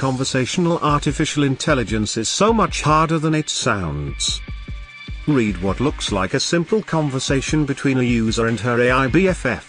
conversational artificial intelligence is so much harder than it sounds. Read what looks like a simple conversation between a user and her AI BFF.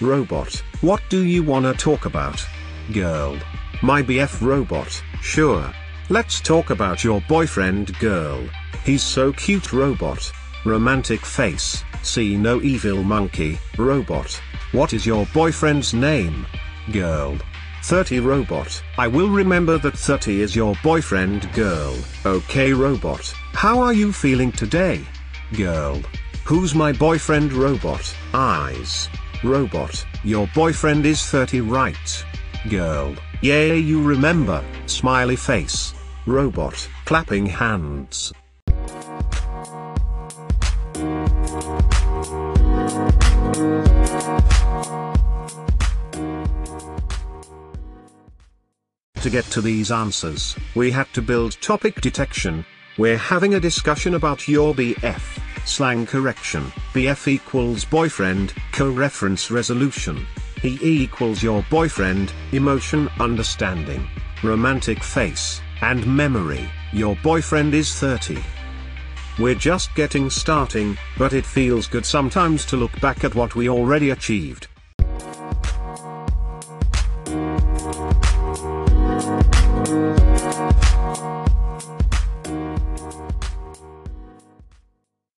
Robot, what do you wanna talk about? Girl. My BF robot, sure. Let's talk about your boyfriend girl. He's so cute robot. Romantic face, see no evil monkey, robot. What is your boyfriend's name? Girl. 30 robot. I will remember that 30 is your boyfriend girl. Okay robot. How are you feeling today? Girl. Who's my boyfriend robot? Eyes. Robot. Your boyfriend is 30 right? Girl. Yay you remember. Smiley face. Robot. Clapping hands. To get to these answers, we had to build topic detection. We're having a discussion about your BF, slang correction, BF equals boyfriend, co-reference resolution. He equals your boyfriend, emotion understanding, romantic face, and memory, your boyfriend is 30. We're just getting starting, but it feels good sometimes to look back at what we already achieved.